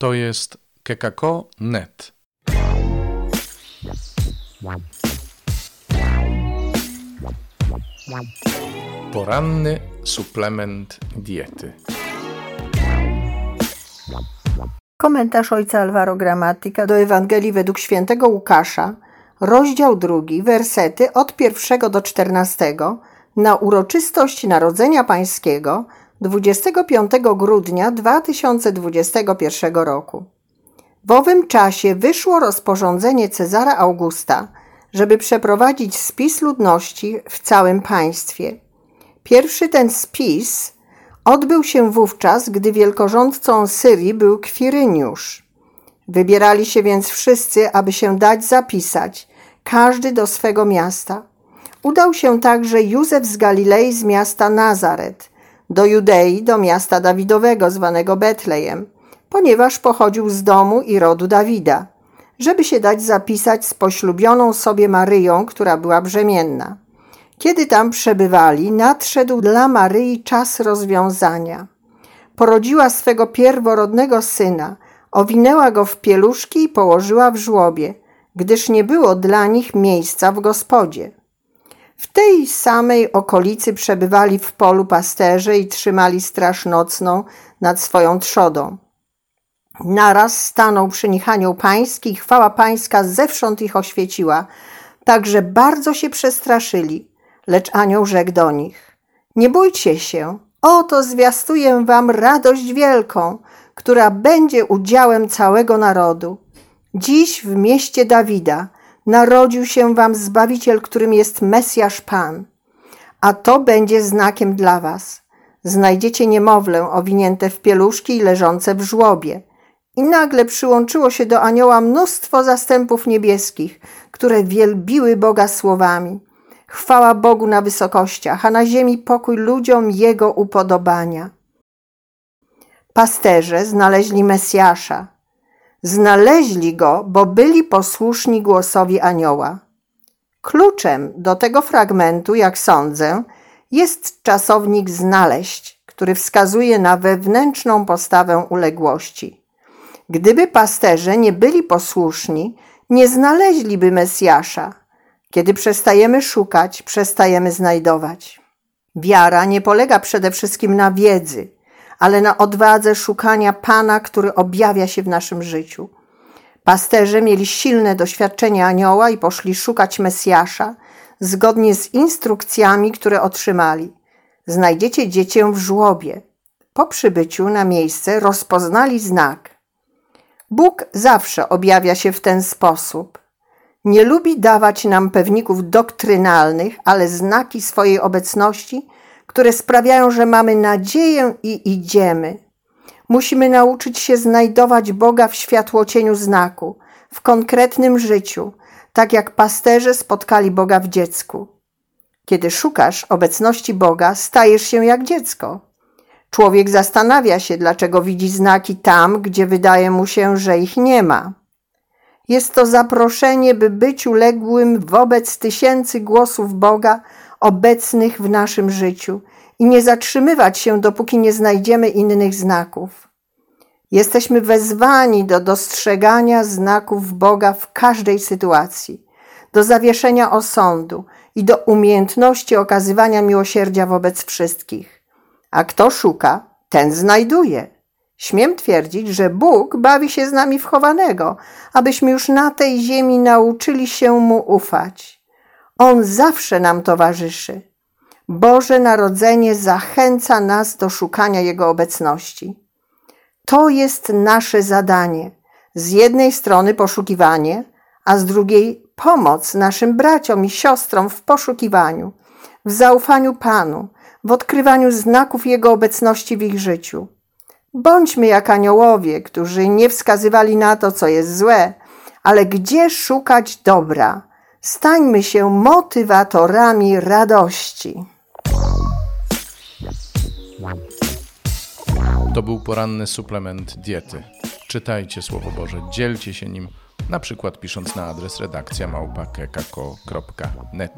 To jest kekako.net. Poranny suplement diety. Komentarz ojca Alvaro Gramatyka do Ewangelii według świętego Łukasza, rozdział drugi, wersety od pierwszego do czternastego, na uroczystość Narodzenia Pańskiego 25 grudnia 2021 roku. W owym czasie wyszło rozporządzenie Cezara Augusta, żeby przeprowadzić spis ludności w całym państwie. Pierwszy ten spis odbył się wówczas, gdy wielkorządcą Syrii był Kwiryniusz. Wybierali się więc wszyscy, aby się dać zapisać, każdy do swego miasta. Udał się także Józef z Galilei z miasta Nazaret, do Judei, do miasta Dawidowego zwanego Betlejem, ponieważ pochodził z domu i rodu Dawida, żeby się dać zapisać z poślubioną sobie Maryją, która była brzemienna. Kiedy tam przebywali, nadszedł dla Maryi czas rozwiązania. Porodziła swego pierworodnego syna, owinęła go w pieluszki i położyła w żłobie, gdyż nie było dla nich miejsca w gospodzie. W tej samej okolicy przebywali w polu pasterze i trzymali straż nocną nad swoją trzodą. Naraz stanął przy nich anioł pański i chwała pańska zewsząd ich oświeciła, także bardzo się przestraszyli. Lecz anioł rzekł do nich, nie bójcie się, oto zwiastuję wam radość wielką, która będzie udziałem całego narodu. Dziś w mieście Dawida narodził się wam Zbawiciel, którym jest Mesjasz Pan. A to będzie znakiem dla was. Znajdziecie niemowlę owinięte w pieluszki i leżące w żłobie. I nagle przyłączyło się do anioła mnóstwo zastępów niebieskich, które wielbiły Boga słowami. Chwała Bogu na wysokościach, a na ziemi pokój ludziom Jego upodobania. Pasterze znaleźli Mesjasza. Znaleźli go, bo byli posłuszni głosowi anioła. Kluczem do tego fragmentu, jak sądzę, jest czasownik znaleźć, który wskazuje na wewnętrzną postawę uległości. Gdyby pasterze nie byli posłuszni, nie znaleźliby Mesjasza. Kiedy przestajemy szukać, przestajemy znajdować. Wiara nie polega przede wszystkim na wiedzy, ale na odwadze szukania Pana, który objawia się w naszym życiu. Pasterze mieli silne doświadczenie anioła i poszli szukać Mesjasza zgodnie z instrukcjami, które otrzymali. Znajdziecie dziecię w żłobie. Po przybyciu na miejsce rozpoznali znak. Bóg zawsze objawia się w ten sposób. Nie lubi dawać nam pewników doktrynalnych, ale znaki swojej obecności, które sprawiają, że mamy nadzieję i idziemy. Musimy nauczyć się znajdować Boga w światłocieniu znaku, w konkretnym życiu, tak jak pasterze spotkali Boga w dziecku. Kiedy szukasz obecności Boga, stajesz się jak dziecko. Człowiek zastanawia się, dlaczego widzi znaki tam, gdzie wydaje mu się, że ich nie ma. Jest to zaproszenie, by być uległym wobec tysięcy głosów Boga obecnych w naszym życiu i nie zatrzymywać się, dopóki nie znajdziemy innych znaków. Jesteśmy wezwani do dostrzegania znaków Boga w każdej sytuacji, do zawieszenia osądu i do umiejętności okazywania miłosierdzia wobec wszystkich. A kto szuka, ten znajduje. Śmiem twierdzić, że Bóg bawi się z nami w chowanego, abyśmy już na tej ziemi nauczyli się Mu ufać. On zawsze nam towarzyszy. Boże Narodzenie zachęca nas do szukania Jego obecności. To jest nasze zadanie. Z jednej strony poszukiwanie, a z drugiej pomoc naszym braciom i siostrom w poszukiwaniu, w zaufaniu Panu, w odkrywaniu znaków Jego obecności w ich życiu. Bądźmy jak aniołowie, którzy nie wskazywali na to, co jest złe, ale gdzie szukać dobra. Stańmy się motywatorami radości. To był poranny suplement diety. Czytajcie Słowo Boże, dzielcie się nim, na przykład pisząc na adres redakcja małpa.kekako.net.